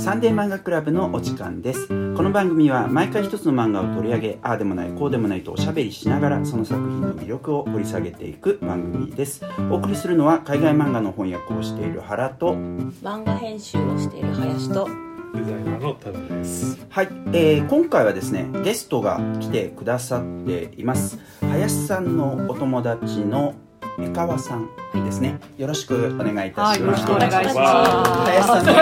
サンデー漫画クラブのお時間です。この番組は毎回一つの漫画を取り上げああでもないこうでもないとおしゃべりしながらその作品の魅力を掘り下げていく番組です。お送りするのは海外漫画の翻訳をしている原と漫画編集をしている林とデザイナーのタダです。はい、えー今回はですねゲストが来てくださっています。林さんのお友達の江川さんですね。よろしくお願いいたはい、します、よろしくお願いします。林さんね、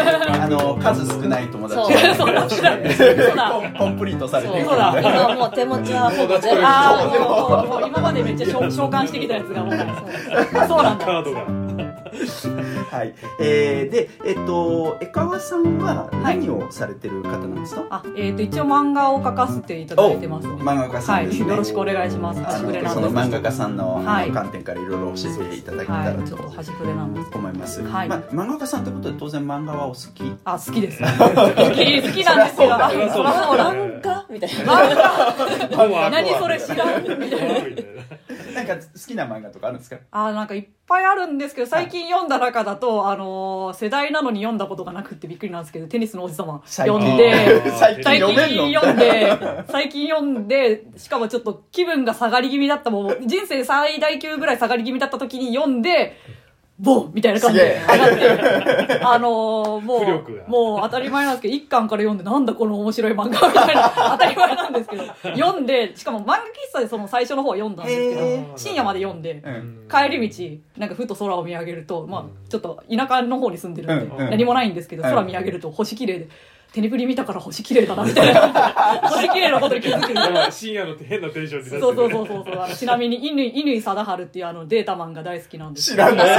あの数少ない友達。がコンコンプリートされてそうだ。今もう手持ちはほぼゼロ。ああ、もう今までめっちゃ召召喚してきたやつがもう。そうなんだ。カードが。はい、えー、で、えっと、江川さんは何をされてる方なんですか、あ、えっ、と一応漫画を描かせていただいてますね。漫画家さんですね。はい、よろしくお願いします。あ端くれなんのそです。の漫画家さんの,、はい。観点からいろいろ教えていただけたらはい、とちょっと端くれなんです。思います、はい。まあ、漫画家さんってことで当然漫画はお好き？あ、好きです。好き、好きなんですけど。あそう。漫画みたいな何それ知らん。みたいな。なんか好きな漫画とかあるんですか？あなんかいっぱいあるんですけど最近読んだ中だと、あのー世代なのに読んだことがなくってびっくりなんですけどテニスの王子様読んで 最近最読めんで最近読んでしかもちょっと気分が下がり気味だったもう人生最大級ぐらい下がり気味だった時に読んでボンみたいな感じで上がって、あのーもう、もう当たり前なんですけど、一巻から読んで、なんだこの面白い漫画みたいな、当たり前なんですけど、読んで、しかも漫画喫茶でその最初の方は読んだんですけど、深夜まで読んで、うん。帰り道なんかふと空を見上げると、まあ、ちょっと田舎の方に住んでるんで、何もないんですけどうん。空見上げると星綺麗でテニプリ見たから星綺麗だなみたいな。星綺麗なことに気づくみたいな。深夜の変なテンションになってる。そうそうそうそう。そうあのちなみに乾乾貞治っていうあのデータマンが大好きなんです知らない。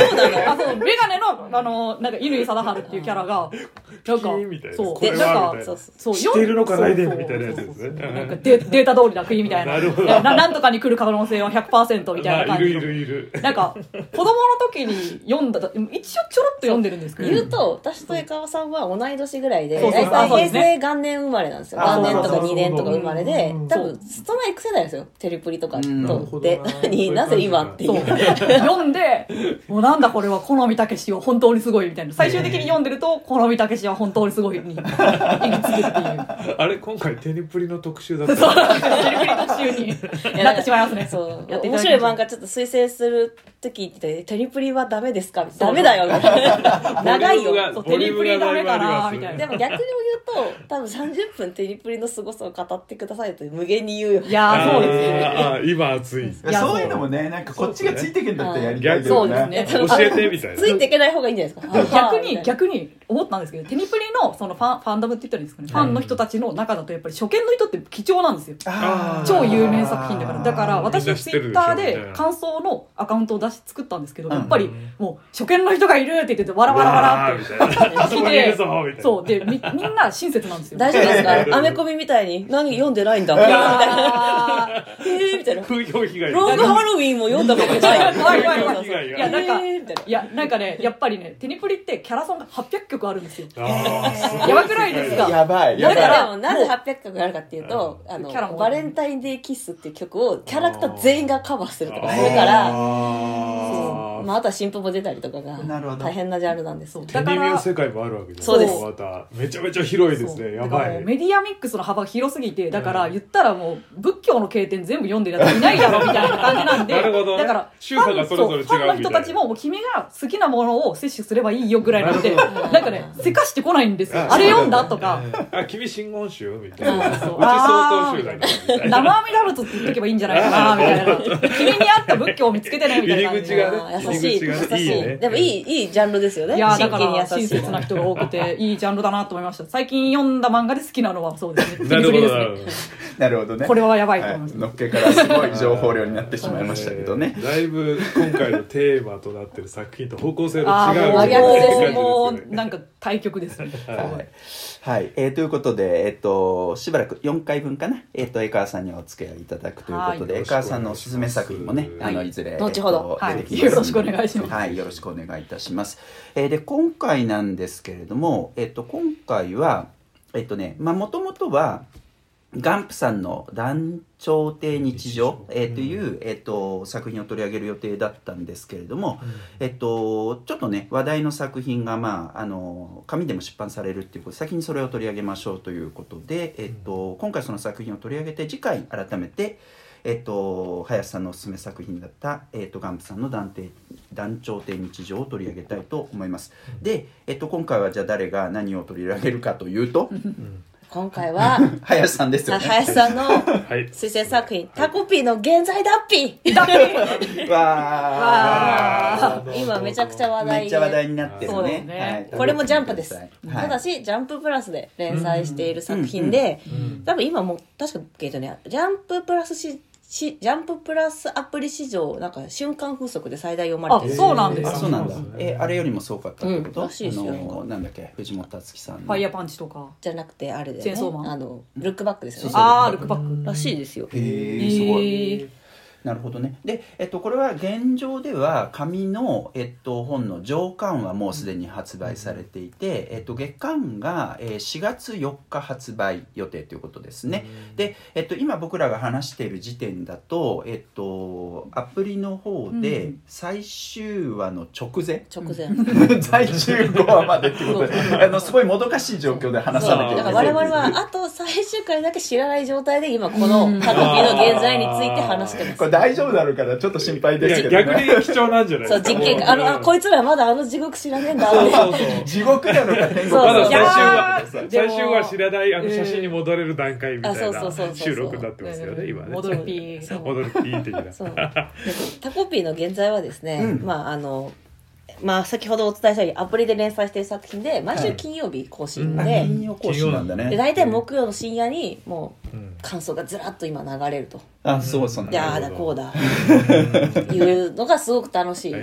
あそう。メガネのあのなんか乾貞治っていうキャラがなんかピキーンみたいな。そう。これはな。んかそうそう。知ってるのかないでそうそうみたいなやつですね。そうそデデータ通りだ国みたいな。なるほど。ななんとかに来る可能性は100%みたいなあい感じのるいるいる。なんか子供の時に読んだ一応ちょろっと読んでるんですけど。言うと私と江川さんは同い年ぐらいでそうそうあそうですね。平成元年生まれなんですよ。あ元年とかそうそうそう2年とか生まれでうん多分ストライク世代ですよ。テレプリとかうん。なるほどとでな何なぜ今っていそう。う読んでもうなんだこれは好みたけしは本当にすごいみたいな。最終的に読んでると好みたけしは本当にすごいに 行き着くっていう。あれ今回テニプリの特集だった。そうなんかテレビ特集に なってしまいますね。そうやってい面白い漫画ちょっと推薦する時言っててテニプリはダメですか ダメだよ。長いよ。そうボリュームがテニプリダメかなみたいな。でも逆に言うと多分30分テニプリの凄さを語ってくださいと無限に言うよ。いやーそうですね。あー今熱い。いやそう。いうのもねなんかこっちがついてけんだったらやりたいけどそうですね。教えてみたいな。ついていけない方がいいんじゃないですか。逆に逆に思ったんですけどテニプリのそのファンファンダムって言ったらいいんですかね、ファンの人たちの中だとやっぱり初見の人って貴重なんですよ。超有名作品だから。だから私ツイッターで感想のアカウントを出し作ったんですけど、うん。やっぱりもう初見の人がいるって言っててわらわらわらってみたいな。あそう。でみみんな親切なんですよ。大丈夫ですか？アメコミみたいに何読んでないんだ。いやえーみたいな。風評被害ローグハロウィンも読んだことない。いやなんかいやなんかねやっぱりねテニプリってキャラソンが800曲あるんですよ。やばくないですか？やばい。やばい。だからなぜ800曲あるかっていうと、あのキャラもバレンタインデーキッスっていう曲をキャラクター全員がカバーするとかするからまあ、あとは新譜も出たりとかがなるほど。大変なジャンルなんですそうテニミの世界もあるわけじゃん。そうです。まためちゃめちゃ広いですね。やだからばいメディアミックスの幅が広すぎてだから言ったらもう仏教の経典全部読んでるやついないだろみたいな感じなんでね。だから宗派がそれぞれ違うファンの人たちももう君が好きなものを摂取すればいいよぐらいなんで なんかねせかしてこないんですよ。あれ読んだとか。あ君真言宗みたいな。うちそう。そう相当宗だなみたいな生阿弥陀仏って言っとけばいいんじゃないかなみたいな。君に合った仏教を見つけてねみたいな入り口がね優しい入り口が優しい。いいね。でもいいいいジャンルですよね。いやーだ真から親切な人が多くて いいジャンルだなと思いました。最近読んだ漫画で好きなのはそうですね。なるほど。なるほどね。これはやばいとはい思います、のっけからすごい情報量になってしまいましたけどね。えーだいぶ今回のテーマとなってる作品と方向性のああもう違う真逆です感じよもねうなんか対局ですね。はい、はい。えーということで、えっとしばらく4回分かな、えっと江川さんにはお付き合いいただくということで、はい。江川さんのおすすめ作品もね、はいあのいずれ、後ほど。出てきますよろしくお願いします。はい、よろしくお願いいたします。えーで今回なんですけれども、えっと今回はえっとね、まあもともとはガンプさんの「団長亭日常」えーという、うん。えー、と作品を取り上げる予定だったんですけれども、えっと、ちょっとね話題の作品が、まあ、あの紙でも出版されるっていうことで先にそれを取り上げましょうということで、えっと、今回その作品を取り上げて次回改めて、えっと、林さんのおすすめ作品だった、えっと、ガンプさんの団体団長亭日常を取り上げたいと思います。で、えっと、今回はじゃあ誰が何を取り上げるかというと今回は 林さんですよね。林さんのはい。推薦作品「タコピーの現在脱皮」わー。今めちゃくちゃ話題でめっちゃ話題になってるそうでねすね。はい。これもジャンプです、はい。ただしジャンププラスで連載している作品で、うん多分今もう確かえっとねジャンププラスししジャンププラスアプリ史上なんか瞬間風速で最大読まれてる。あそうなんです。あそうなんだ。えあれよりもすごかったってこと、うんらしいですよ。あのなんだっけ藤本達樹さんの。ファイヤーパンチとか。じゃなくてあれで、ね、チェーンソーマン。あのルックバックですよね。ああルックバック。らしいですよ。へえすごいなるほどね。で、えっと、これは現状では紙の、えっと、本の上巻はもうすでに発売されていて、えっと、月巻がえー4月4日発売予定ということですね、で、えっと、今僕らが話している時点だと、えっと、アプリの方でうん。最終話の直前、直前。最終5話までってことで。あのすごいもどかしい状況で話さなきゃいけないだから我々はあと最終回だけ知らない状態で今このタコピーの現在について話してます大丈夫だろうからちょっと心配いですけど、や逆に貴重なんじゃないそう実験あのあこいつらまだあの地獄知らねえんだって。そうそうそう地獄なのか。天国そう。まだ最終話最終話知らないあの写真に戻れる段階みたいあそうそうそうそう。な収録になってますよね今ね。戻るピー。戻るピー的なそう。でタコピーの現在はですね、うん。まああのまあ先ほどお伝えしたようにアプリで連載している作品で毎週金曜日更新あで,、金曜講師なんだでね大体木曜の深夜にもううん。感想がずらっと今流れると。あそうそうなんだ。でああだこうだ。いうのがすごく楽しい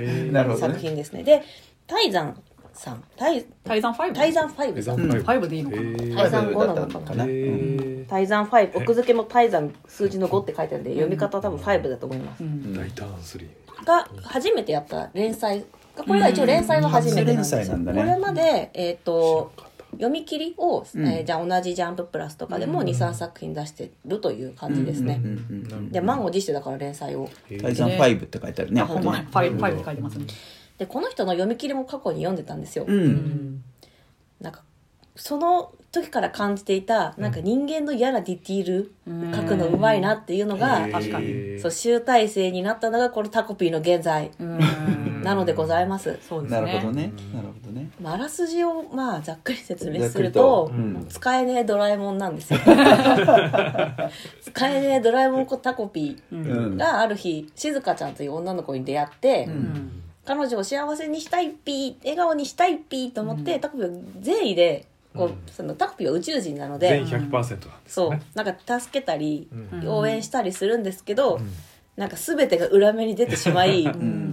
作品ですね。で泰山さん。泰泰山5泰山5さんうん5でいいのかな、泰山5なのかな。泰山5奥付けも泰山数字の5って書いてあるんで読み方は多分5だと思います。うん。大胆スリが初めてやった連載がこれが一応連載は初めてなんですよ、初連載なんだね。これまで、えっと読み切りを、うん。えーじゃあ同じジャンププラスとかでもうん。23作品出してるという感じですね、うんうんうんで満を持してだから連載を。泰山5って書いてあるね。あほんまファイブって書いてますね。でこの人の読み切りも過去に読んでたんですよ、ううん。んなんかその時から感じていたなんか人間の嫌なディティール書くのうまいなっていうのが、確かに。そう集大成になったのがこのタコピーの現在。うんなのでございます、そうですなるねほどね。なるほどね。まああらすじをまあざっくり説明するとと。うん。使えねえドラえもんなんですよ。使えねえドラえもん子タコピううん。んーがある日静香ちゃんという女の子に出会って、うん。彼女を幸せにしたいピー笑顔にしたいピーと思って、タコピーは善意でこう、うん。そのタコピーは宇宙人なの全で、員100%なんですそう。なんか助けたり、うん。応援したりするんですけど、うん。なんか全てが裏目に出てしまい、うん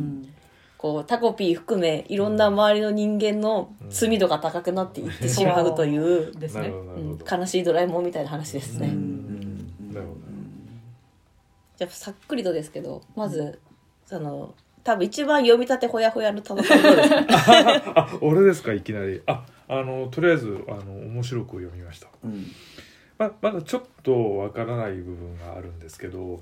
こうタコピー含めいろんな周りの人間の罪度が高くなっていってしまうという、ですね。悲しいドラえもんみたいな話ですね、じゃあさっくりとですけどまずその多分一番読み立てほやほやの田中さん。あ俺ですかいきなりああのとりあえずあの面白く読みましたうん。ままだちょっとわからない部分があるん。ですけど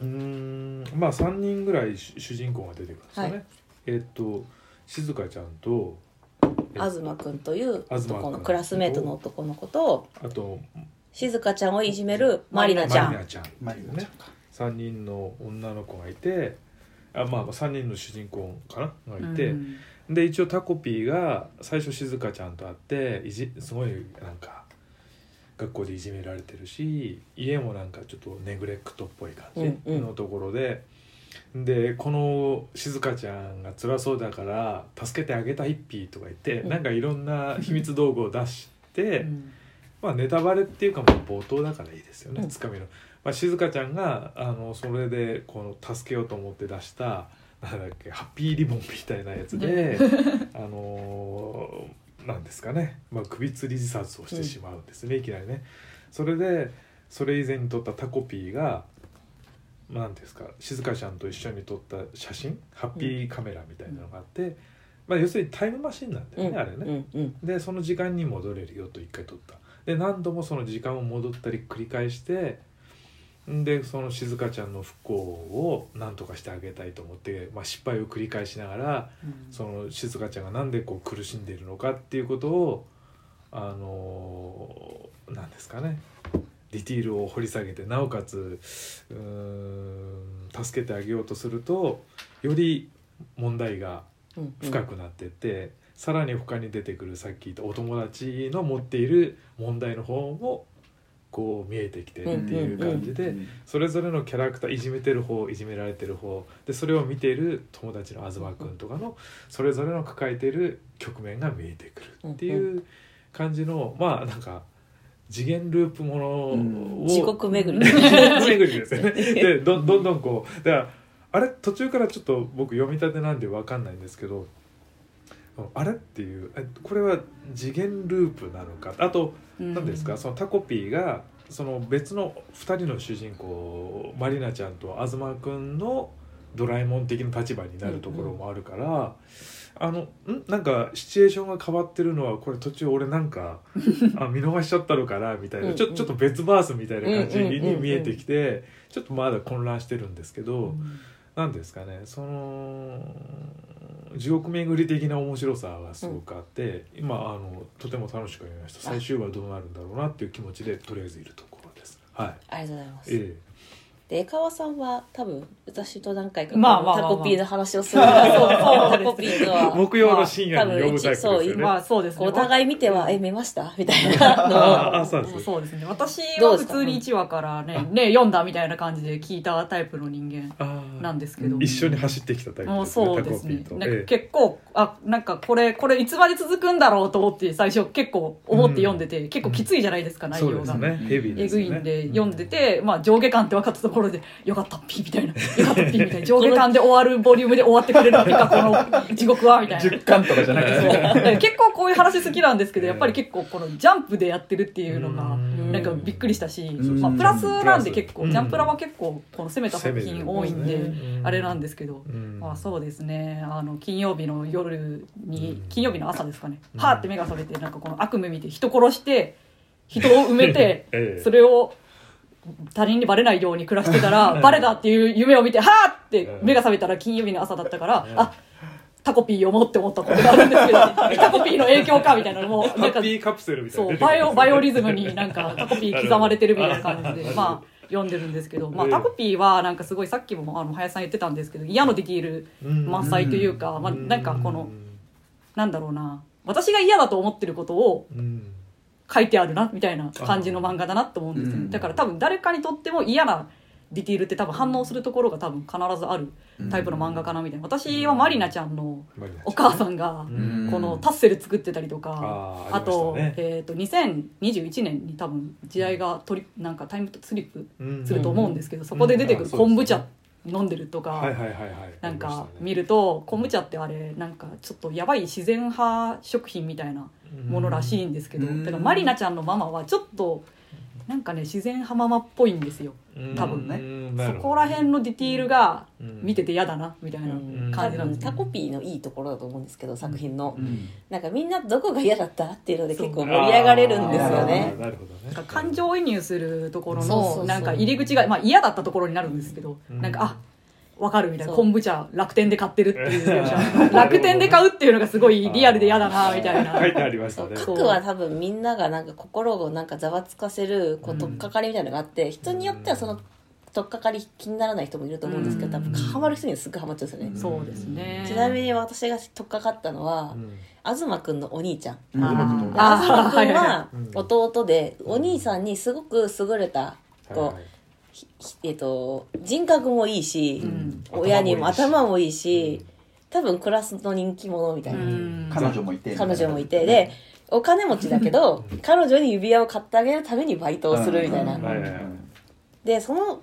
うーんまあ3人ぐらい主主人公が出てくるんですよね、はい。えっと静香ちゃんとえ東くんという男のクラスメートの男の子とあと静香ちゃんをいじめるまりなちゃん。マリナちゃん。マリナちゃんか。3人の女の子がいてあまあ3人の主人公かな？がいて、うん。で一応タコピーが最初静香ちゃんと会っていじすごいなんか学校でいじめられてるし家もなんかちょっとネグレクトっぽい感うんうん。じのところで、でこの静香ちゃんが辛そうだから助けてあげたいっぴーとか言って、うん。なんかいろんな秘密道具を出して、うん。まあネタバレっていうかもう冒頭だからいいですよね、うん。つかみの、まあ、静香ちゃんがあのそれでこの助けようと思って出したなんだっけハッピーリボンみたいなやつであのーなんですかね、まあ、首吊り自殺をしてしまうんですね、いきなりね。それでそれ以前に撮ったタコピーがまあなんていうんですか静香ちゃんと一緒に撮った写真ハッピーカメラみたいなのがあって、まあ、要するにタイムマシンなんだよね、あれね、うんうん。でその時間に戻れるよと一回撮った。で何度もその時間を戻ったり繰り返してでその静香ちゃんの不幸を何とかしてあげたいと思って、まあ、失敗を繰り返しながらその静香ちゃんがなんでこう苦しんでいるのかっていうことをあのなんですかね。ディティールを掘り下げてなおかつうーん助けてあげようとするとより問題がうん。深くなってって、さらに他に出てくるさっき言ったお友達の持っている問題の方もこう見えてきてっていう感じで、それぞれのキャラクターいじめてる方いじめられてる方でそれを見ている友達の東君とかのそれぞれの抱えている局面が見えてくるっていう感じのまあなんか次元ループものを、地獄巡り。巡りですよね。でどどんどんこうだからあれ途中からちょっと僕読み立てなんで分かんないんですけどあれ？っていう。えこれは次元ループなのか？あと何ですか？そのタコピーがその別の2人の主人公マリナちゃんと東くんのドラえもん的な立場になるところもあるから、あのん？なんかシチュエーションが変わってるのはこれ途中俺なんか あ見逃しちゃったのかな？みたいな。うんうん。ちょちょっと別バースみたいな感じうんうんうんうん。に見えてきてちょっとまだ混乱してるんですけど。なんですかね？その地獄巡り的な面白さがすごくあって、今あのとても楽しく読みました。最終話どうなるんだろうなっていう気持ちでとりあえずいるところです。はい。ありがとうございます。えで江川さんは多分私と何回かタコピーの話をする。タコピーとえは。木曜の深夜に呼ぶタイプです多分一よね、まあそうですね。お互い見ては「え見ました?」みたいなのを。ああそうですね。そうですね。私は普通に1話からねね読んだみたいな感じで聞いたタイプの人間なんですけど。一緒に走ってきたタイプもうですねそうですね。結構あなんかこれこれいつまで続くんだろうと思って最初結構思って読んでて、結構きついじゃないですか、内そう容が。ですね。ヘビーえぐいんで読んでて、まあ、上下巻って分かったところで「よかったピー」みたいな「よかったピー」みたいな。上下巻で終わるボリュームで終わってくれるピカ この地獄はみたいな。10巻とかじゃな結構こういう話好きなんですけどやっぱり結構このジャンプでやってるっていうのがうん。なんかびっくりしたし、んまあ、プラスなんで結構うんジャンプラは結構この攻めた作品多いんであれなんですけど、うん。まあそうですね。あの金曜日の夜にうん。金曜日の朝ですかね。うん。パーって目が覚めてなんかこの悪夢見て人殺して人を埋めて ええ。それを他人にバレないように暮らしてたらバレたっていう夢を見てはーって目が覚めたら金曜日の朝だったからうん。あタコピー読もうって思ったことがあるんですけど タコピーの影響かみたいなのもハなんかッピーカプセルみたいなそうバイオバイオリズムになんかタコピー刻まれてるみたいな感じで まあ読んでるんですけど、まあ、ええタコピーはなんかすごいさっきもあの林さん言ってたんですけど嫌のできる満載というか、まあ、なんかこのなんだろうな私が嫌だと思ってることをうん。書いてあるなみたいな感じの漫画だなと思うんですよね。うん。だから多分誰かにとっても嫌なディティールって多分反応するところが多分必ずあるタイプの漫画かなみたいな。私はマリナちゃんのお母さんがうんこのタッセル作ってたりとかあと,、えー、と2021年に多分時代がトリなんかタイムスリップうん。すると思うんですけど、そこで出てくる昆布茶飲んでるとか、なんか見ると昆布茶ってあれなんかちょっとやばい自然派食品みたいなものらしいんですけど、うん。だからマリナちゃんのママはちょっとなんかね自然派ママっぽいんですよ。多分ね。ね。そこら辺のディティールがうん。見てて嫌だなみたいな。うん。感じなんですタコピーのいいところだと思うんですけど作品の。うん。なんかみんなどこが嫌だった？っていうので結構盛り上がれるんですよね。あー。なるほどね。なんか感情移入するところのなんか入り口が、まあ、嫌だったところになるんですけど、うん。なんかあわかるみたいな。昆布茶楽天で買ってるっていう描写。楽天で買うっていうのがすごいリアルで嫌だなみたいな。書いてありましたね。核は多分みんながなんか心をなんかざわつかせるこううん取っかかりみたいなのがあって人によってはその取っかかり気にならない人もいると思うんですけど多分ハマる人にはすぐハマっちゃうんですよね。そうですね。ちなみに私が取っかかったのはうん。東くんのお兄ちゃん。うん。あー東くんはうん。弟でお兄さんにすごく優れたこうはいはい。ひひえっと人格もいいしうん。親にも頭頭もいいし多分クラスの人気者みたいな。うん。彼女もいて彼女もいて。でお金持ちだけど彼女に指輪を買ってあげるためにバイトをするみたいな。でその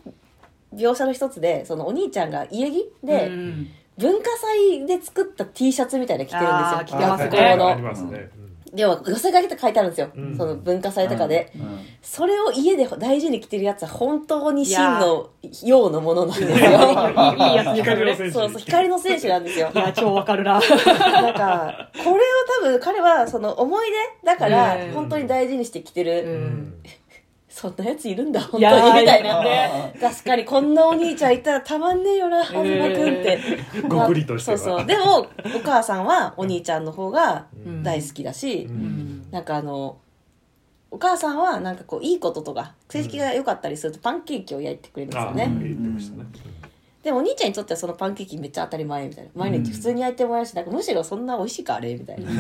描写の一つでそのお兄ちゃんが家着うでん。文化祭で作った T シャツみたいなの着てるんですよ。着てますね。学校のありますね要は寄せ書きと書いてあるんですよ、うん。その文化祭とかで、うん。それを家で大事に着てるやつは本当に真の陽のものなんですよ。いいやつ。に光の選手そうそう光の選手なんですよ。いや超わかるな。なんかこれを多分彼はその思い出だからうん。本当に大事にしてきてる、うんそんなやついるんだ本当に。みたいなね確かにこんなお兄ちゃんいたらたまんねえよな東君って、ごくりとしては。そうそう。でもお母さんはお兄ちゃんの方がうん。大好きだし、うん。なんかあのお母さんはなんかこういいこととか成績が良かったりするとパンケーキを焼いてくれるんですよね、あ言ってましたねでもお兄ちゃんにとってはそのパンケーキめっちゃ当たり前みたいな。毎日普通に焼いてもらうしなんかむしろそんな美味しいかあれみたいな。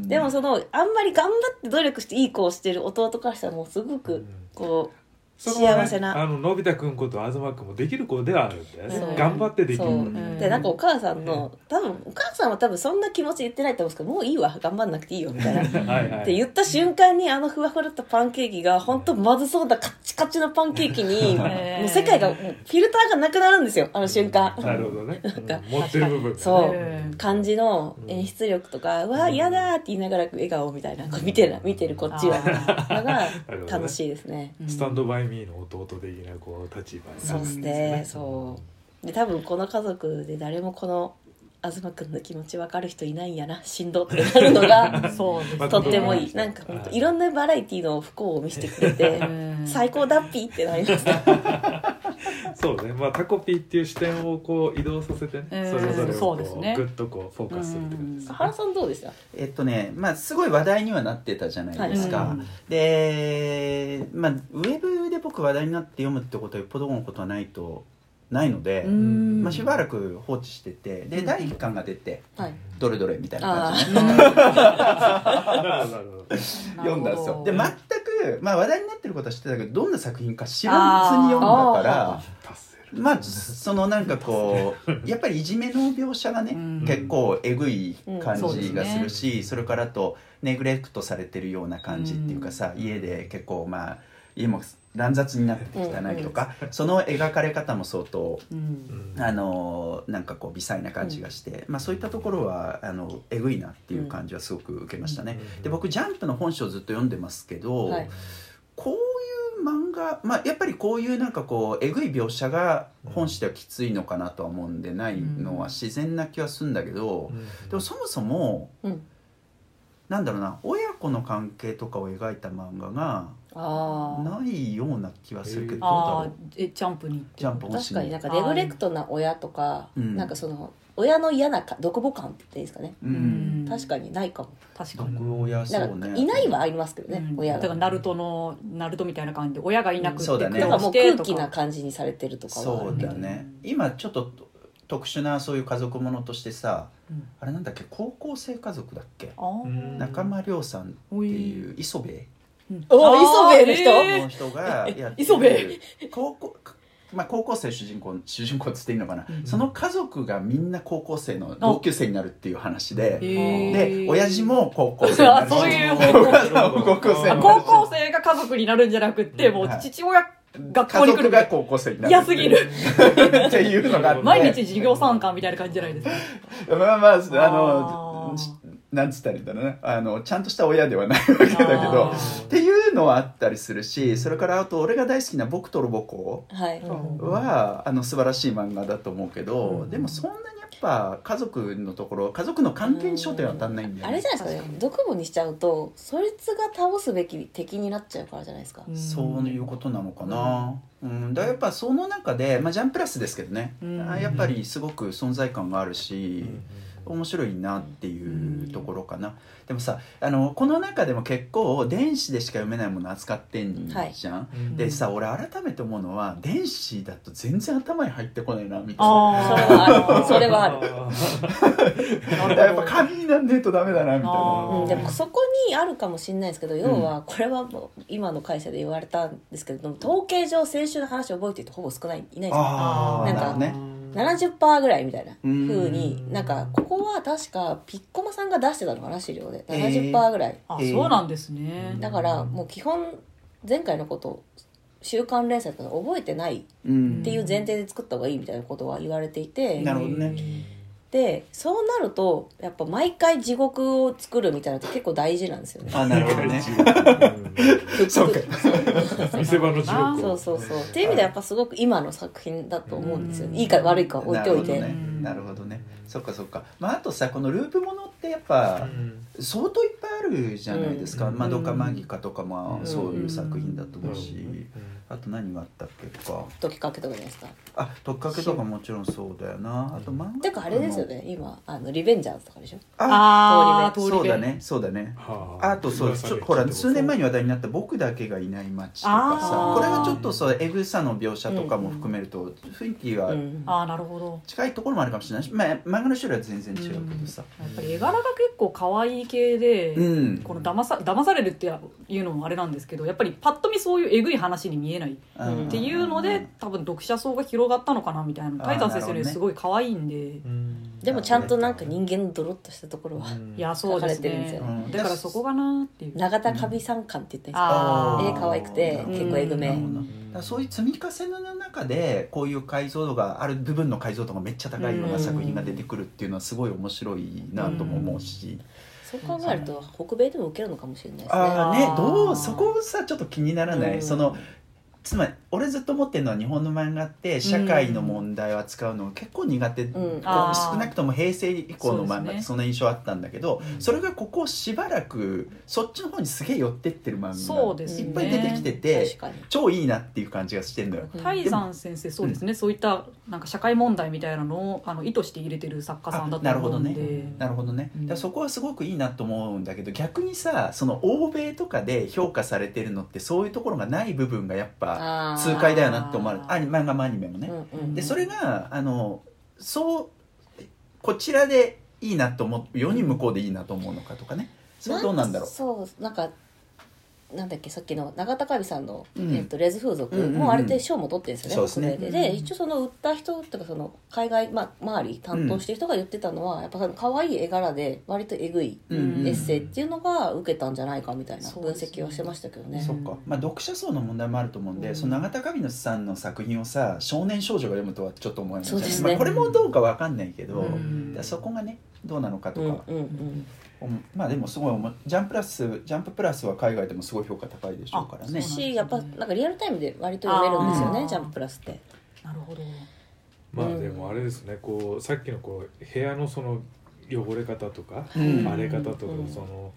でもそのあんまり頑張って努力していい子をしてる弟からしたらもうすごくこうそこはね幸せな。あののび太くんこと東くんもできる子ではあるんだよね。頑張ってできる。そう、ん。でなんかお母さんの多分お母さんは多分そんな気持ち言ってないと思うんですけどもういいわ頑張んなくていいよみたいな。っ はいはい。て言った瞬間にあのふわふわだったパンケーキが本当まずそうだカッチカチのパンケーキに もう世界がフィルターがなくなるんですよあの瞬間。なるほどね。かうん持ってる部分。そう。うん。感じの演出力とか「うわ嫌だ」って言いながら笑顔みたいなこう見てる見てるこっちは。のが楽しいですね。スタンドバイミーの弟的なこう立場になるそうですねそう。で多分この家族で誰もこの東くんの気持ち分かる人いないんやなしんどってなるのがそうですね。とってもいい。なんか本当いろんなバラエティの不幸を見せてくれてうん。最高だっぴーってなりましたそうね。まあタコピーっていう視点をこう移動させてね。うん。それぞれをこそうですね。うグッとこうフォーカスするって感じです原さんどうでした？えっとねまあすごい話題にはなってたじゃないですか、はい。でまあウェブで僕話題になって読むってことはよっぽどのことはないとないので、うん。まあ、しばらく放置しててでうん。第1巻が出てはい。どれどれみたいなあ感じで 読んだんですよ。でま全く、まあ、話題になってることは知ってたけどどんな作品か知らずに読んだからまあそのなんかこうやっぱりいじめの描写がね、うん。結構えぐい感じがするし、それからあとネグレクトされてるような感じっていうかさ、家で結構まあ家も乱雑になって汚いとか、その描かれ方も相当うん。うんあのなんかこう微細な感じがして、まあ、そういったところはあのえぐいなっていう感じはすごく受けましたね。うん。で僕ジャンプの本書をずっと読んでますけど、はい。こういう漫画、まあ、やっぱりこういうなんかこうえぐい描写が本誌ではきついのかなとは思うんでないのは自然な気はするんだけど、うん。でもそもそもうん。なんだろうな親子の関係とかを描いた漫画がないような気はするけどどうだああろうえジャンプにジャンプ確かになんかネグレクトな親とか、うん。なんかその親の嫌なか独母感って言っていいですかね、ううん。ん確かにないかも。確かに。毒親そなんうねかいないはありますけどね、うん。親がだからナルトのナルトみたいな感じで親がいなくてそうだね。なんかもう空気な感じにされてるとかはあそうるけどだね。今ちょっと特殊なそういう家族ものとしてさうん。あれなんだっけ？高校生家族だっけ？あー。うん中間亮さんっていう磯部うんお磯部の人？の人がやって磯部る 高校まあ、高校生主人公主人公っつっていいのかな、うん。その家族がみんな高校生の同級生になるっていう話でで親父も高校生になるしあそういう高校生高校生が家族になるんじゃなくってもうはい父親学校家に来る族が高校生になる嫌すぎる。っていうのが毎日授業参観みたいな感じじゃないですか。まあまああのしなんつったらいいんだろうねあのちゃんとした親ではないわけだけど。あっていうのはあったりするしそれからあと俺が大好きな「僕とロボコ。はい、うん」はあの素晴らしい漫画だと思うけど、うん。でもそんなにやっぱ家族のところ家族の関係に焦点は当たんないんだよね。あれじゃないですかね。毒母に。しちゃうとそいつが倒すべき敵になっちゃうからじゃないですか、うん。そういうことなのかな、うん。だからやっぱその中で、まあ、ジャンプラスですけどね、うん。あやっぱりすごく存在感があるし、面白いなっていうところかな、でもさあのこの中でも結構電子でしか読めないもの扱ってんじゃん、うんでさ俺改めて思うのは電子だと全然頭に入ってこないなみたいな。それはある。やっぱ紙になんねえとダメだなみたいあなー。うん、でもそこにあるかもしれないですけど要はこれはもう今の会社で言われたんですけれども統計上先週の話を覚えてる人ほぼ少ないいないんですよああなんかなるほどね70%ぐらいみたいな。うん。風に。なんかここは確かピッコマさんが出してたのかな資料で。えー。70%ぐらい、あそうなんですね。だからもう基本前回のこと週刊連載とか覚えてないうんっていう前提で作った方がいいみたいなことは言われていて、なるほどねでそうなるとやっぱ毎回地獄を作るみたいなのって結構大事なんですよね。あなるほどね。うんそうか。見せ場の地獄。そうそうそう。っていう意味ではやっぱすごく今の作品だと思うんですよいいか悪いか置いておいて、なるほどね。なるほどねそっかそっか。まああとさこのループものってやっぱうん。相当いっぱいあるじゃないですか「うん。まどかマギカ」とかまうん。あそういう作品だと思うし。うん。あと何があったっけか。時かけとかじゃないですか？あ「とっかけ」とかもちろんそうだよな。あと漫画。てかあれですよね。今あのリベンジャーズとかでしょ？ああーそうだね。そうだね。はあ。とそうほら数年前に話題になった「僕だけがいない街」とかさこれはちょっとそうエグさの描写とかも含めると雰囲気はうん。ああなるほど。近いところもあるかもしれないし、まあ、漫画の種類は全然違うけどさ、やっぱり絵柄が結構可愛い系で、うん。この騙さ騙されるっていうのもあれなんですけどやっぱりパッと見そういうえぐい話に見えないうんっていうので多分読者層が広がったのかなみたいなタイタン先生なるほどね。ねすごい可愛いんで、うん。でもちゃんとなんか人間のドロッとしたところはうん。いやそうです書かれてるんですねよ。うん。だからそこがなーっていう。永田かびさん感って言ったんですかあー。絵可愛くて結構えぐめだそういう積み重ねの中でこういう解像度がある部分の解像度がめっちゃ高いような作品が出てくるっていうのはすごい面白いなとも思うし、そう考えると北米でも受けるのかもしれないですね。ああねどうそこさちょっと気にならない、うん。そのつまり俺ずっと思ってるのは日本の漫画って社会の問題を扱うのが結構苦手、うん。少なくとも平成以降の漫画ってそんな印象あったんだけどうん。それがここしばらくそっちの方にすげえ寄ってってる漫画そうですね。いっぱい出てきてて確かに。超いいなっていう感じがしてんのよ。タイザン先生そうですね、そういったなんか社会問題みたいなのをあの意図して入れてる作家さんだと思うんで、あなるほどね。そこはすごくいいなと思うんだけど逆にさその欧米とかで評価されてるのってそういうところがない部分がやっぱ痛快だよなって思われる。あー。あ漫画もアニメもね、うんうんでそれがあのそうこちらでいいなと思うように向こうでいいなと思うのかとかね。それはどうなんだろう。そうなんかなんだっけさっきの永田かびさんの、うん。えっとレズ風俗うんうんうん。もうあれで賞も取ってるんですよね、でで。一応その売った人とかその海外、まあ、周り担当してる人が言ってたのは、やっぱその可愛い絵柄で割とえぐいエうんッセイっていうのが受けたんじゃないかみたいな分析をしてましたけどね。そっか、まあ、読者層の問題もあると思うんで、うん。その永田上野さんの作品をさ少年少女が読むとはちょっと思いそうですね。まあ、これもどうかわかんないけど、そこがねどうなのかとか、うんうんうんまあでもすごいジャンププラスジャンププラスは海外でもすごい評価高いでしょうからね。しやっぱなんかリアルタイムで割と読めるんですよねジャンププラスって。なるほど。まあでもあれですねこうさっきのこう部屋のその汚れ方とかうん。荒れ方とかうんその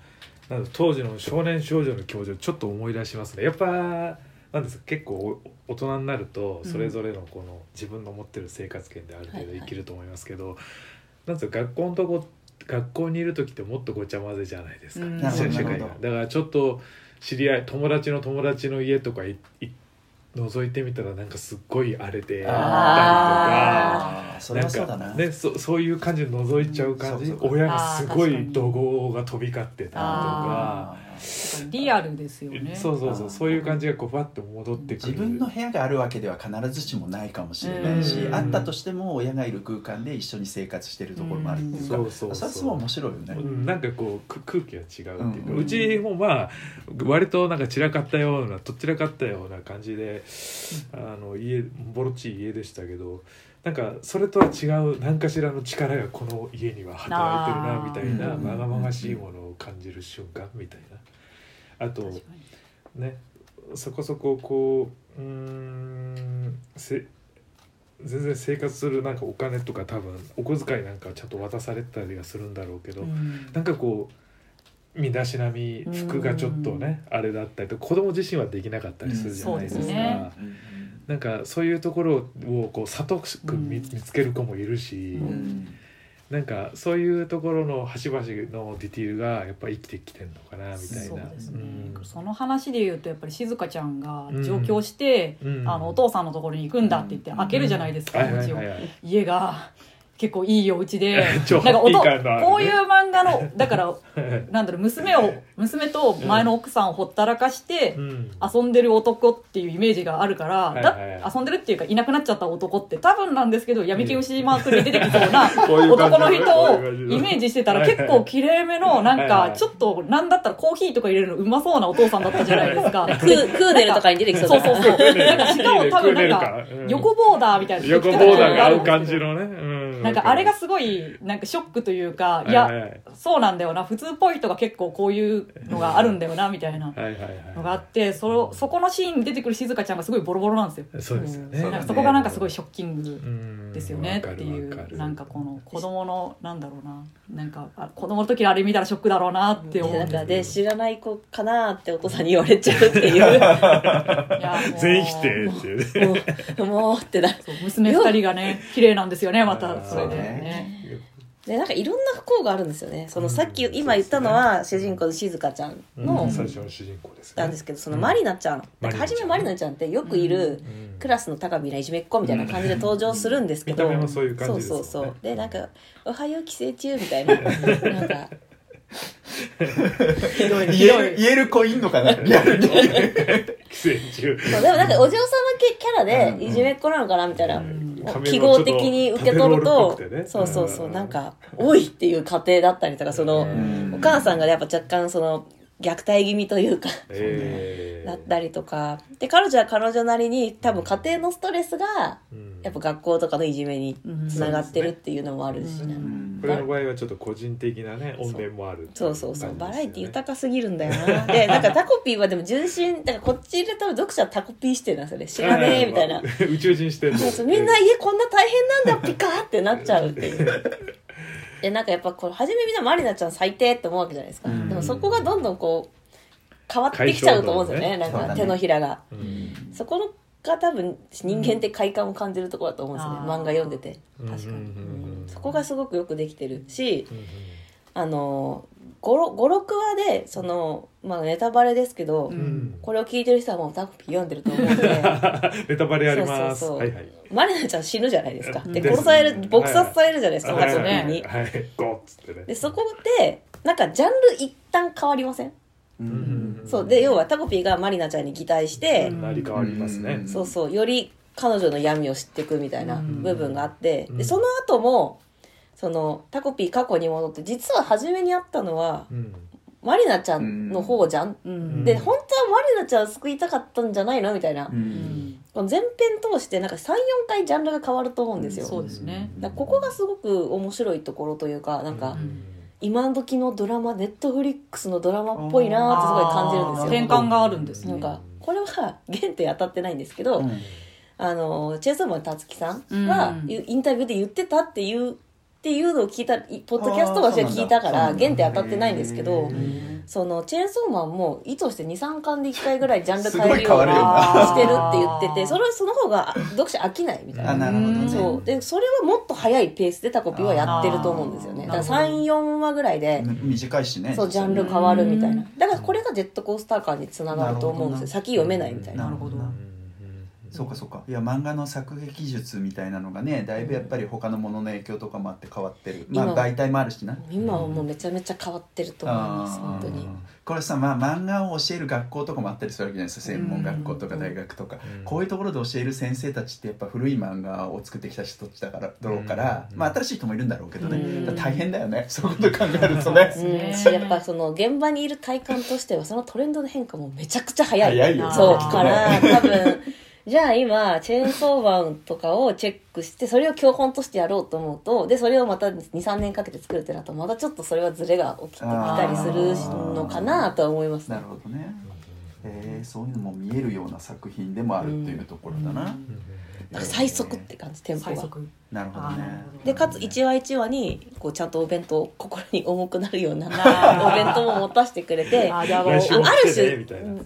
なんだ当時の少年少女の教授をちょっと思い出しますね。やっぱなんですか結構お大人になるとそれぞれのこの自分の持ってる生活圏である程度生きると思いますけど、なんですか学校のとこ学校にいる時ってもっとごちゃ混ぜじゃないですか、うん。社会が。だからちょっと知り合い友達の友達の家とかいい覗いてみたらなんかすっごい荒れてたりとか。あーそれはそうだな。ね、そそういう感じで覗いちゃう感じ、うんそうそう親がすごい怒号が飛び交ってたりとかリアルですよね。そうそうそう。そういう感じがこうバッて戻ってくる。自分の部屋があるわけでは必ずしもないかもしれないし、うん。あったとしても親がいる空間で一緒に生活してるところもあるっていうか、うん。そうそうそう。面白いよね、うん。なんかこうく空気が違うっていうか、ううんちもまあ割となんか散らかったようなとっちらかったような感じであの家ボロっちい家でしたけどなんかそれとは違う何かしらの力がこの家には働いてるなみたいなまがまがしいものを感じる瞬間みたいなあとねそこそここううーんせ全然生活するなんかお金とか多分お小遣いなんかちゃんと渡されてたりはするんだろうけど、うん。なんかこう身だしなみ服がちょっとねあれだったりと子供自身はできなかったりするじゃないですか、うんね。なんかそういうところをこう里く見,、うん見つける子もいるし、うんうんなんかそういうところの端々のディティールがやっぱ生きてきてんのかなみたいな。そうですね、うん。その話で言うとやっぱり静香ちゃんが上京して、うん。あのお父さんのところに行くんだって言って開けるじゃないですか、家が結構いいお家で 超なんかおとハッピー感のあるね。こういう漫画のだから なんだろう娘を娘と前の奥さんをほったらかしてうん。遊んでる男っていうイメージがあるから、はいはいはい。だ遊んでるっていうかいなくなっちゃった男って多分なんですけど闇金牛マークに出てきそうな男の人をイメージしてたら結構きれいめのなんかちょっとなんだったらコーヒーとか入れるのうまそうなお父さんだったじゃないですか。クークーネルとかに出てきそうそうそうそう。なんかしかも多分なんか横ボーダーみたいな横ボーダーが合う感じのね、うん、うんなんかあれがすごいなんかショックというかいやそうなんだよな。普通っぽい人が結構こういうのがあるんだよなみたいなのがあはってそそこのシーンに出てくる静香ちゃんがすごいボロボロなんですよ。いそうですよね。うん。なんかそこがなんかすごいショッキングうん。ですよねっていうなんかこの子供のなんだろうななんかあ子供の時のあれ見たらショックだろうなって思うなんんかで知らない子かなってお父さんに言われちゃう。っていう いや全否定っていうね。もうもうってな娘二人がね 綺麗なんですよねまたそうね。でなんかいろんな不幸があるんですよね。そのさっき今言ったのは主人公の静香ちゃんのうん。最初の主人公ですねなんですけどそのマリナちゃん。なんか初めマリナちゃんってよくいるうん。クラスの高見ないじめっ子みたいな感じで登場するんですけど、見た目もそういう感じですもん。ねそうそうそうでなん。か「おはよう帰省中」みたいななん。か言える言える子いん。のかなリアルに寄生虫でもなん。かお嬢様系キャラでいじめっ子なのかなみたいな、うん記号的に受け取ると、ねそうそうそううんなんか「おい!」っていう家庭だったりとかその、んお母さんがやっぱ若干その虐待気味というか えー。だったりとか。で彼女は彼女なりに多分家庭のストレスがうん。やっぱ学校とかのいじめにつながってるっていうのもあるし、うんなんか。うんこれの場合はちょっと個人的なね怨念もあるそうそうそう、バラエティ歌豊かすぎるんだよな。でなんかタコピーはでも純真だからこっちで多分読者はタコピーしてるんですよね知らねえみたいな。宇宙人視点でそうそう。みんな家こんな大変なんだピカーってなっちゃうっていうでなんかやっぱこれ初めみんなマリナちゃん最低って思うわけじゃないですか、うん。でもそこがどんどんこう変わってきちゃうと思うんですよね。解なんか手のひらが。うん。そこのが多分人間って快感を感じるところだと思うんですよね、うん。漫画読んでて。うん確かに。そこがすごくよくできてるしあの56話でその、まあ、ネタバレですけど、うん。これを聞いてる人はもうタコピー読んでると思うんで。ネタバレあります。そうそうそう。はいはい。マリナちゃん死ぬじゃないですか。で殺される撲殺されるじゃないですか、はいタコピーに、はい。はい。ゴッつってね。でそこでなんかジャンル一旦変わりません、うん。そう。で要はタコピーがマリナちゃんに擬態して、成り変わりますねうん。そうそう。より彼女の闇を知っていくみたいなうん部分があって、うん。でその後もそのタコピー過去に戻って実は初めにあったのはうん。マリナちゃんの方じゃん、うん。で本当はマリナちゃん救いたかったんじゃないの？みたいな、うん。この前編通してなんか34回ジャンルが変わると思うんですよ、そうですね。だここがすごく面白いところというかなんか、うん。今時のドラマネットフリックスのドラマっぽいなーってすごい感じるんですよ。転換があるんですね。なんかこれは原点当たってないんですけど、うん。あのチェーンソーマンたつきさんがうん。インタビューで言ってたっていうっていうのを聞いたいポッドキャストは私は聞いたから原点当たってないんですけどへそのチェーンソーマンも意図して23巻で1回ぐらいジャンル変えるようにしてるって言っててそれその方があ読者飽きないみたいな。あなるほどね。そう。でそれはもっと早いペースでタコピーはやってると思うんですよね。だからあーなるほ34話ぐらいで短いしね。そうジャンル変わるみたいな。だからこれがジェットコースター感につながると思うんですよ。先読めないみたいな。なるほどそうかそうか。いや漫画の作劇術みたいなのがねだいぶやっぱり他のものの影響とかもあって変わってる。まあ今媒体もあるしな。今はもうめちゃめちゃ変わってると思いますあー。本当に。これさまあ漫画を教える学校とかもあったりするわけじゃないですか専門学校とか大学とか。うん。こういうところで教える先生たちってやっぱ古い漫画を作ってきた人たちだからだろうからうん。まあ新しい人もいるんだろうけどね。大変だよね。そういうこと考えるとね。うん。やっぱその現場にいる体感としてはそのトレンドの変化もめちゃくちゃ早い。早いよそう。から多分じゃあ今チェーンソーマンとかをチェックしてそれを教本としてやろうと思うとでそれをまた23年かけて作るってなるとまたちょっとそれはズレが起きてきたりするのかなとは思いますなるほどね。えー。そういうのも見えるような作品でもあるっていうところだな。なんか最速って感じテンポが。最速。なるほどね。でかつ一話一話にこうちゃんとお弁当心に重くなるようなお弁当も持たせてくれてあある種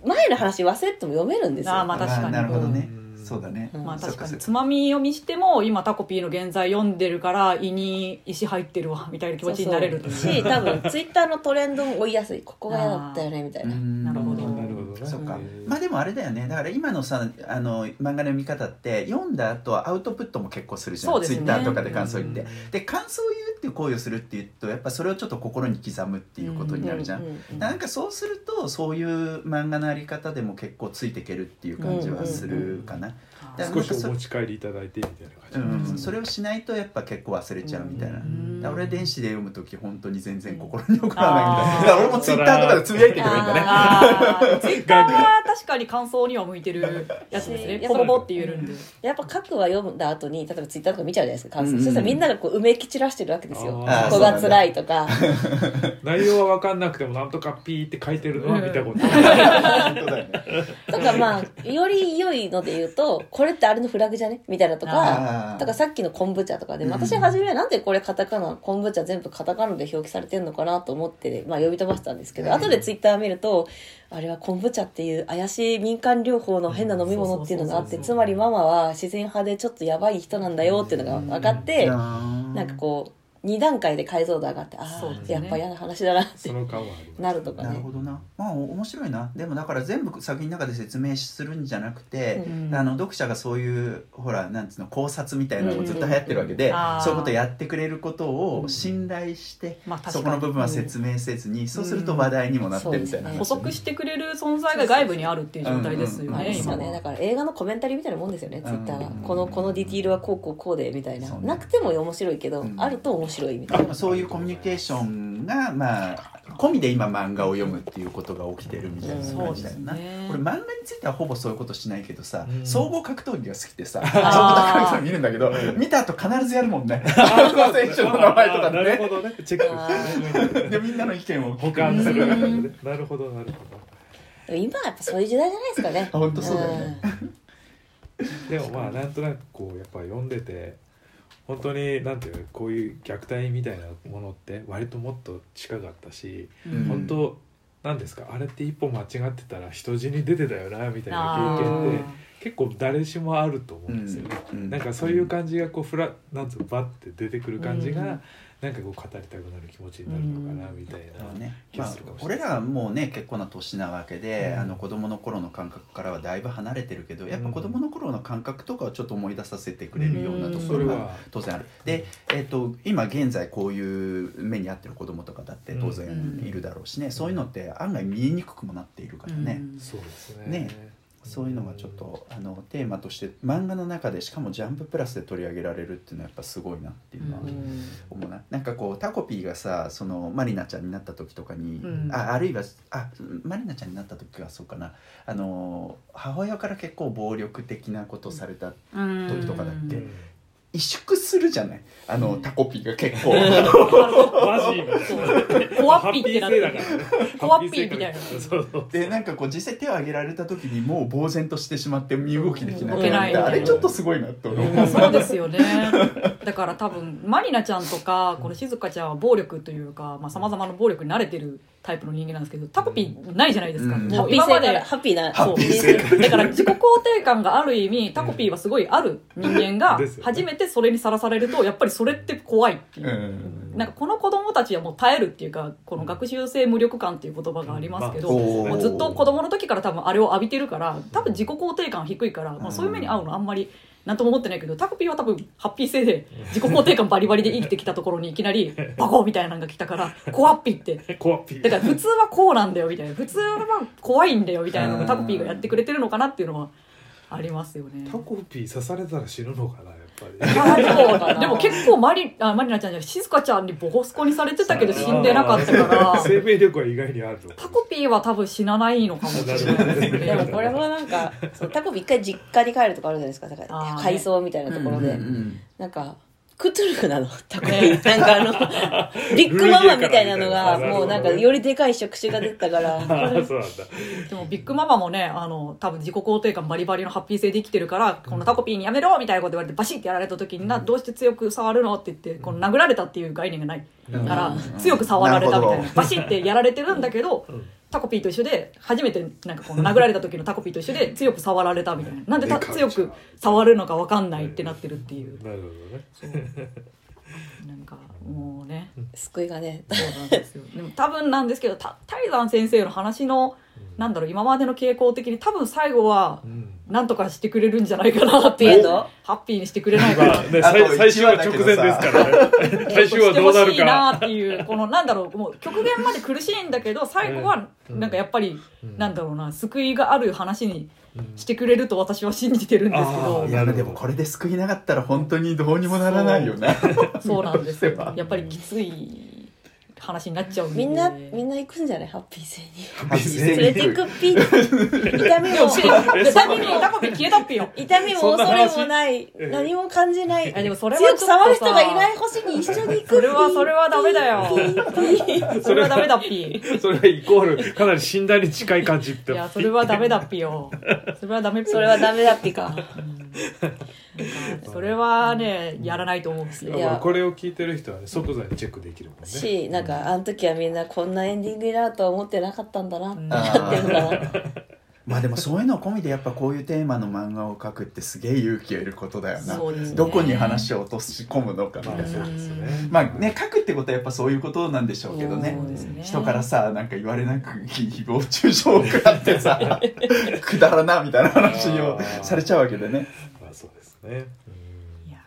前の話忘れても読めるんですよ。あーまあ確かに。なるほどね。うんそうだね。うん。まあ確かに。つまみ読みしても今タコピーの現在読んでるから胃に石入ってるわみたいな気持ちになれるという。そう。そ うし多分ツイッターのトレンドも追いやすい。ここが嫌だったよねみたいな。うん。なるほど。なるほど。ねそっか。うんまあでもあれだよね。だから今のさあの漫画の読み方って読んだ後アウトプットも結構するじゃん、そうですね。ツイッターとかで感想言って、うんで感想を言うっていう行為をするっていうとやっぱそれをちょっと心に刻むっていうことになるじゃん、うんうんうん。なんかそうするとそういう漫画のあり方でも結構ついていけるっていう感じはするかな、少しお持ち帰りいただいてみたいなうん。感じそれをしないとやっぱ結構忘れちゃうみたいな、うんだから俺電子で読む時本当に全然心に残らないみたいな。俺もツイッターとかでつぶやいてくれるんだね。ツイッターは確かに感想には向いてるやつですね。やっぱポポポって言えるんで。やっぱ書くは読んだ後に例えばツイッターとか見ちゃうじゃないですか感想、うんうん。そしたらみんながこううめき散らしてるわけですよ。ここが辛いとか。内容は分かんなくてもなんとかピーって書いてるのは見たことある、本当だよね。とかまあより良いので言うとこれってあれのフラグじゃね？みたいなとあかー。とかさっきの昆布茶とかでうん私初めはなんでこれカタカナ昆布茶全部カタカナで表記されてるのかなと思って、まあ、呼び飛ばしたんですけど、うん。後でツイッター見るとあれは昆布茶っていう怪しい民間療法の変な飲み物っていうのがあってつまりママは自然派でちょっとやばい人なんだよっていうのが分かって、ななんかこう2段階で解像度上がってああ、ね。やっぱ嫌な話だなって。なるとかね。なるほどな。まあお面白いな。でもだから全部作品の中で説明するんじゃなくて、うんあの読者がそういうほらなんつうの考察みたいなのもずっと流行ってるわけで、うんあーそういうことやってくれることを信頼して、まあ確かに。そこの部分は説明せずに、そうすると話題にもなってみたいなうん話補足してくれる存在が外部にあるっていう状態ですようんあれですよね。今はねだから映画のコメンタリーみたいなもんですよね、んツイッターは。うんこのこのディティールはこうこうこうでみたいな、ね。なくても面白いけど、うん。あると面白いみたいな。でもそういうコミュニケーションがまあ込みで今漫画を読むっていうことが起きてるみたいな感じだよな、ね。俺漫画についてはほぼそういうことしないけどさ、うん。総合格闘技が好きでさ、ー。総合格闘技見るんだけど、うん。見た後必ずやるもんね。選手の名前とかあーなるね。ほどね。チェックで、みんなの意見を保管する。なるほどなるほでも今はやっぱそういう時代じゃないですかね。あ本当そうだよね。どでもまあなんとなくこうやっぱ読んでて本当になんていうのこういう虐待みたいなものって割ともっと近かったし、うん。本当なんですか？あれって一歩間違ってたら人死に出てたよなみたいな経験って結構誰しもあると思うんですよね、うん。なんかそういう感じがこうフラなんつうのバッて出てくる感じが、うんなんかこう語りたくなる気持ちになるのかなみたいな、ね。気まあ俺らはもうね結構な年なわけで、うん。あの子供の頃の感覚からはだいぶ離れてるけどやっぱ子供の頃の感覚とかをちょっと思い出させてくれるようなところが当然ある。で、えっと今現在こういう目に遭ってる子供とかだって当然うんいるだろうしね、そういうのって案外見えにくくもなっているからね、そうですね。ねそういうのがちょっとあのテーマとして漫画の中でしかも「ジャンププラス」で取り上げられるっていうのはやっぱすごいなっていうのは思うな、なんかこうタコピーがさそのマリナちゃんになった時とかに、うん。ああるいはあマリナちゃんになった時はそうかな。あの母親から結構暴力的なことされた時とかだっけ？うん萎縮するじゃない？あのタコピーが結構。マジみたいな。コワッピーってなってコワッピーみたいなそうそうでなんかこう実際手を挙げられた時にもう呆然としてしまって身動きできなく動けなってあれちょっとすごいなって思う、まあそうですよね。だから多分マリナちゃんとかこの静香ちゃんは暴力というかさまざ、まな暴力に慣れてるタイプの人間なんですけどタコピーないじゃないですか、うん。ハッピーもう今までハッピーなそう性だから自己肯定感がある意味タコピーはすごいある人間が初めてそれにさらされるとやっぱりそれって怖いっていう。うん。なんかこの子供たちはもう耐えるっていうかこの学習性無力感っていう言葉がありますけど、うんまあもうずっと子供の時から多分あれを浴びてるから多分自己肯定感低いから、まあ、そういう目に遭うのあんまりなんとも思ってないけどタコピーは多分ハッピー性で自己肯定感バリバリで生きてきたところにいきなりバコーみたいなのが来たからコアッピーって。コアピー。だから普通はこうなんだよみたいな。普通は怖いんだよみたいなのがタコピーがやってくれてるのかなっていうのはありますよね。タコピー刺されたら死ぬのかなでもでも結構マリあマリナちゃんじゃない静香ちゃんにボコスコにされてたけど死んでなかったから。生命力は意外にあるの。タコピーは多分死なないのかもしれない。ですね。でもこれもなんか そうタコピー一回実家に帰るとかあるじゃないですか。だからね。改装みたいなところで、うんうん。なんかクトゥルフなの？タコピーなんかあのビッグママみたいなのがもうなんかよりでかい触手が出てたから。そうなんだ。でもビッグママもねあの多分自己肯定感バリバリのハッピー性で生きてるから、このタコピーにやめろみたいなこと言われてバシッてやられた時にな、どうして強く触るの？って言ってこの殴られたっていう概念がないから、うん。強く触られたみたいなバシッてやられてるんだけど、うんタコピーと一緒で初めてなんかこの殴られた時のタコピーと一緒で強く触られたみたいな。なんでた強く触るのか分かんないってなってるっていう。なるほどね。なんかもうね。救いがね。そうなんですよ。でも多分なんですけどた泰山先生の話のなんだろう今までの傾向的に多分最後はうん。なんとかしてくれるんじゃないかなってハッピーエンドハッピーにしてくれないかなまあね、最最終は直前ですからね。最終はどうなるしてほしいなかっていうこのなんだろうもう極限まで苦しいんだけど最後はうん。なんかやっぱり、うん。なんだろうな救いがある話にうんしてくれると私は信じてるんですけあど。ーいやでもこれで救いなかったら本当にどうにもならないよねそう。なんですよ。やっぱりきつい話になっちゃうんで。みんなみんな行くんじゃない？ハッピー星にハッピー連れていくっぴ痛みもタコピータコピー消えたっぴよ痛みも恐れもない。ええ。何も感じない。あでもそれは強くちょっとさ。触る人がいない星に一緒に行くそれはそれはダメだよ。それはダメだっぴそれはイコールかなり死んだに近い感じって。いやそれはダメだっぴよ。それはダメっぴ。それはダメだっぴか それはねやらないと思うんですよ。いや。これを聞いてる人はね即座にチェックできるもんね。しなんかあの時はみんなこんなエンディングになるとは思ってなかったんだなってうん。なってるからまあでもそういうの込みでやっぱこういうテーマの漫画を描くってすげえ勇気をいることだよな。ね。どこに話を落とし込むのかみたいなまあねまあね書くってことはやっぱそういうことなんでしょうけどね。ね。人からさなんか言われなく誹謗中傷を食らってさ くだらなみたいな話をされちゃうわけでね。まあそうですね。いや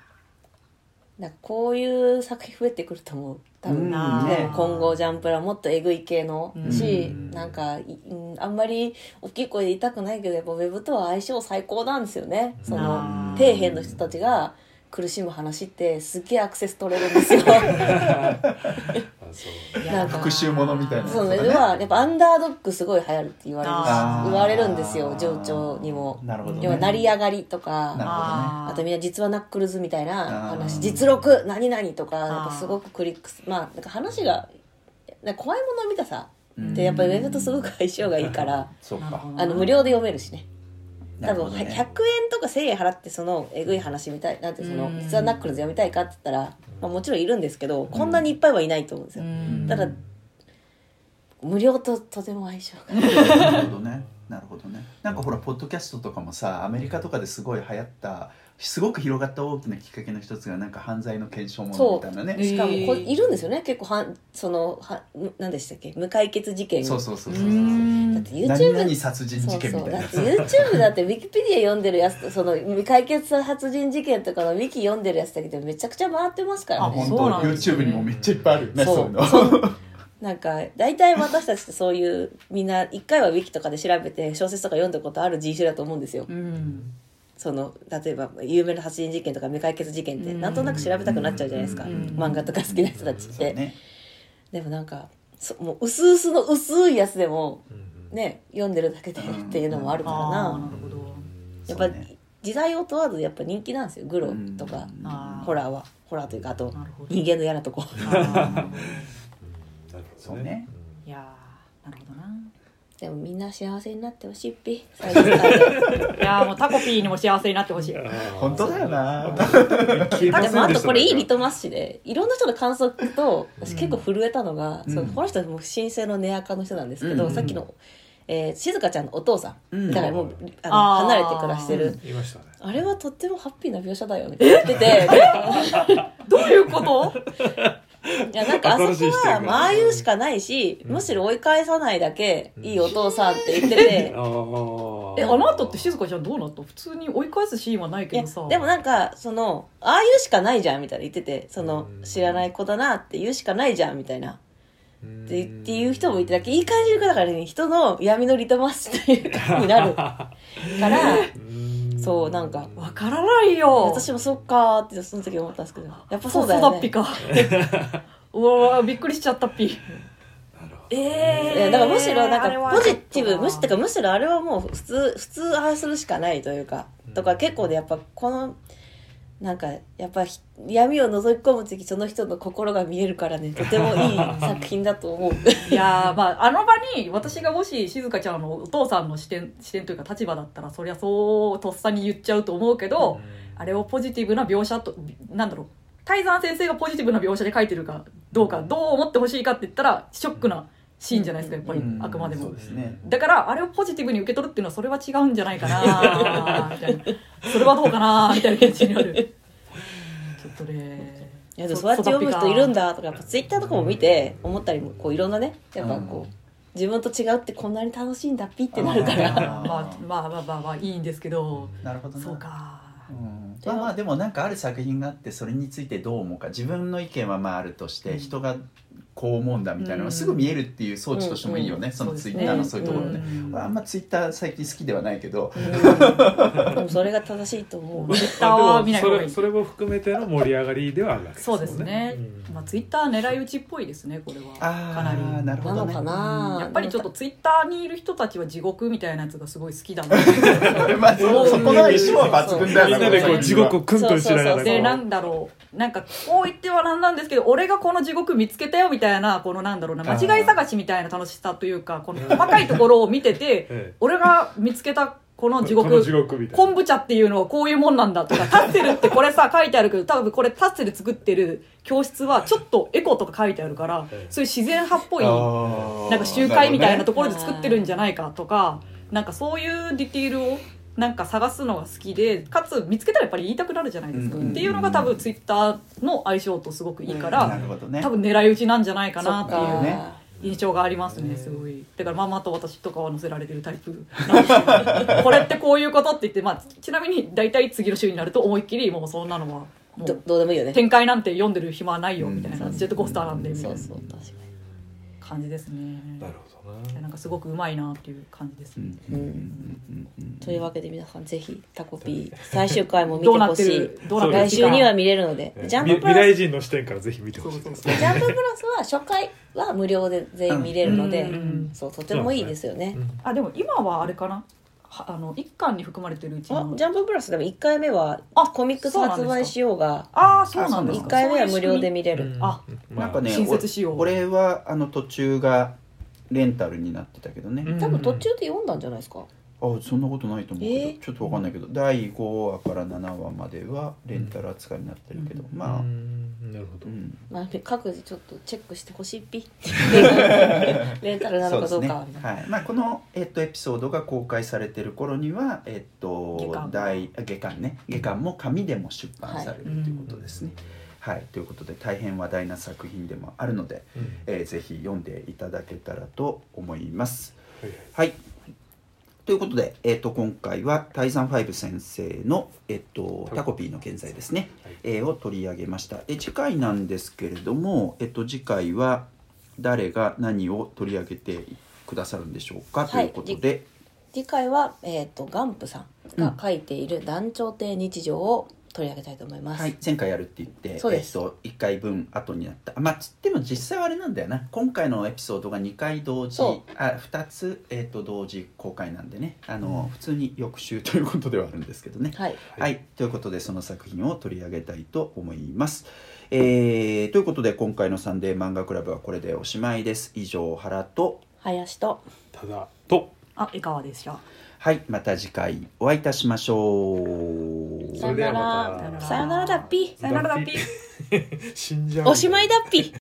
なんかこういう作品増えてくると思う多分、うんね、今後ジャンプラもっとえぐい系の。うん。し、うんなんかいうんあんまり大きい声で言いたくないけどやっぱウェブとは相性最高なんですよね。そのうん。底辺の人たちが苦しむ話ってすっげえアクセス取れるんですよ なんか。復讐ものみたいなそのウェブはやっぱアンダードッグすごい流行るって言われる言われるんですよ上長にも。なるほどね。要は成り上がりとかなるほどね。あとみんな実はナックルズみたいな話。実録何々とかなんかすごくクリックスまあなんか話がなんか怖いものを見たさうん。でやっぱりウェブとすごく相性がいいからあの無料で読めるしね。な多分100るほどね。円とか1000円払ってそのえぐい話見たいなんてそのうん。実はナックルズ読みたいかって言ったら、まあ、もちろんいるんですけどこんなにいっぱいはいないと思うんですよ。うん。ただ無料ととても相性が。なるほどね。なるほどね。なんかほらポッドキャストとかもさアメリカとかですごい流行ったすごく広がった大きなきっかけの一つがなんか犯罪の検証ものみたいなね。そう。しかもこいるんですよね。結構はんそのは何でしたっけ？無解決事件そうそうそううそうそうそう。んだって YouTube 何々殺人事件みたいな。そう。そうだって YouTube だってウィキペディア読んでるやつとその未解決殺人事件とかのウィキ読んでるやつだけでめちゃくちゃ回ってますからあね本当。そうなんですね。YouTube にもめっちゃいっぱいあるよねそう。そういうの。そう。なんか大体私たちってそういうみんな一回はウィキとかで調べて小説とか読んだことある人種だと思うんですよ。うんその例えば有名な殺人事件とか未解決事件ってうん。なんとなく調べたくなっちゃうじゃないですか、うん。漫画とか好きな人たちって、ね。でもなんかそもう薄々の薄いやつでもうんね読んでるだけでうんっていうのもあるからな、なるほど。やっぱね。時代を問わずやっぱ人気なんですよ。グロとか、ホラーは。ホラーというかあと人間の嫌なとこ。あー。なるほどそうね。いやーなるほどなでもみんな幸せになってほしいっぴ いやーもうタコピーにも幸せになってほしい。本当だよな。でもあとこれいいリトマス紙でいろんな人の感想聞くとうん。私結構震えたのが、うん。そのこの人も神聖のネアカの人なんですけど、うん。さっきの、えー静香ちゃんのお父さん、うん。だからもうあのあー。離れて暮らしてる、いましたね。あれはとってもハッピーな描写だよみたいな。言っててどういうこといやなんかあそこはまあああいうしかないし、むしろ追い返さないだけいいお父さんって言ってて。えあの後って静香ちゃんどうなった？普通に追い返すシーンはないいやけどさ。でもなんかそのああいうしかないじゃんみたいな言っててそのうん。知らない子だなって言うしかないじゃんみたいな。うん。ってっていう人もいてだけいい感じでだからね人の闇のリトマスというかになる。からうんそうなんかわからないよ。私もそっかーってその時思ったんですけどやっぱそうだそうよねだっぴか。うわびっくりしちゃったっぴなるほど。えいやだからむしろなんかポジティブむしってかむしろあれはもう普通普通ああするしかないというかとか結構でやっぱこのなんかやっぱひ闇を覗き込む時その人の心が見えるからね。とてもいい 作品だと思う。いやーまああの場に私がもし静香ちゃんのお父さんの視点 視点というか立場だったらそりゃそうとっさに言っちゃうと思うけど、あれをポジティブな描写となんだろう。泰山先生がポジティブな描写で書いてるかどうかどう思ってほしいかって言ったらショックなシーンじゃないですかやっぱり、うんあくまでも。ね。だからあれをポジティブに受け取るっていうのはそれは違うんじゃないかな みたいな。それはどうかなみたいな感じになる。ちょっとねいやでもそうやって読む人いるんだだとかやっぱツイッターとかも見て思ったりもこういろんなねやっぱこう自分と違うってこんなに楽しいんだピってなるから。まあまあまあまあまあいいんですけど、なるほどなそうかうんまあまあでもなんかある作品があってそれについてどう思うか自分の意見はまああるとして人がこう思うんだみたいなのがすぐ見えるっていう装置としてもいいよね、うん。そのツイッターのそういうところね、うん。俺あんまツイッター最近好きではないけど、でもそれが正しいと思う。ツイッターは見ない方がいい。それそれも含めての盛り上がりではあるわけですね。うですね、うん。まあツイッター狙い撃ちっぽいですねこれは。あかなり。あなるほどね。なのかな。やっぱりちょっとツイッターにいる人たちは地獄みたいなやつがすごい好きだな。まあそそこの相性は抜群だよみんなでこう地獄をこクンとしなが。らでなんだろう。なんかこう言ってはなんなんですけど俺がこの地獄見つけたよみたいなこのなんだろうな間違い探しみたいな楽しさというかこの細かいところを見ててええ。俺が見つけたこの地獄昆布茶っていうのはこういうもんなんだとかタッセルってこれさ 書いてあるけど多分これタッセル作ってる教室はちょっとエコとか書いてあるからええ。そういう自然派っぽいなんか集会みたいなところで作ってるんじゃないかとかなんかそういうディティールをなんか探すのが好きでかつ見つけたらやっぱり言いたくなるじゃないですか、うんっていうのが多分ツイッターの相性とすごくいいから、なるほどね。多分狙い撃ちなんじゃないかなっていうか。ね。印象がありますねすごい。だからママと私とかは載せられてるタイプ これってこういうことって言って、まあ、ちなみに大体次の週になると思いっきりもうそんなのはもどうどうでもいいよね。展開なんて読んでる暇はないよみたいな、うんジェットコースターなんでみたいな。そうそう確か感じですね。なるほどななんかすごくうまいなっていう感じですね、うん。うん。うん。うん。うん。にというわけで皆さんぜひタコピー最終回も見てほしい。来週には見れるので。ねジャンみププラス未来人の視点からぜひ見てほしいです。ねジャンププラスは初回は無料で全員見れるので、うん。そうとてもいいですよね、あでも今はあれかな？はあの一巻に含まれてるうちの。あジャンププラスでも1回目はあコミックス発売しようがああそうなんですか。1回目は無料で見見れる、あなんかね俺はあの途中がレンタルになってたけどね、うん多分途中で読んだんじゃないですか、あそんなことないと思うけど、えー？ちょっとわかんないけど第5話から7話まではレンタル扱いになってるけど、まあ、なるほど。うん。まあ、各自ちょっとチェックしてほしいピ レンタルなのかどうかね。はい。まあ、この、えっとエピソードが公開されてる頃には、えっと下巻。第あ下巻ね。下巻も紙でも出版されるということですね。はい、ということで大変話題な作品でもあるので、うん。えーぜひ読んでいただけたらと思います。はい。はい。ということで、えっと今回はタイザンファイブ先生の、えっとタコ。ピーの現在ですね、はい。えーを取り上げました。で次回なんですけれども、えっと次回は誰が何を取り上げてくださるんでしょうか、はい。ということで、次回は、えー、とガンプさんが書いている「団長亭日常」を取り上げたいと思います、はい、前回やるって言って、そうですえっと1回分後になった。まあつっても実際はあれなんだよな。今回のエピソードが2回同時そ、あ2つえっと同時公開なんでね、あの、普通に翌週ということではあるんですけどね。はいはい、ということでその作品を取り上げたいと思います。えーということで今回の「サンデー漫画クラブ」はこれでおしまいです。以上原と林とただとあ江川でしたはいまた次回お会いいたしましょう。それではまたさよなら。さよならだっぴさよならだっぴ死んじゃうおしまいだっぴ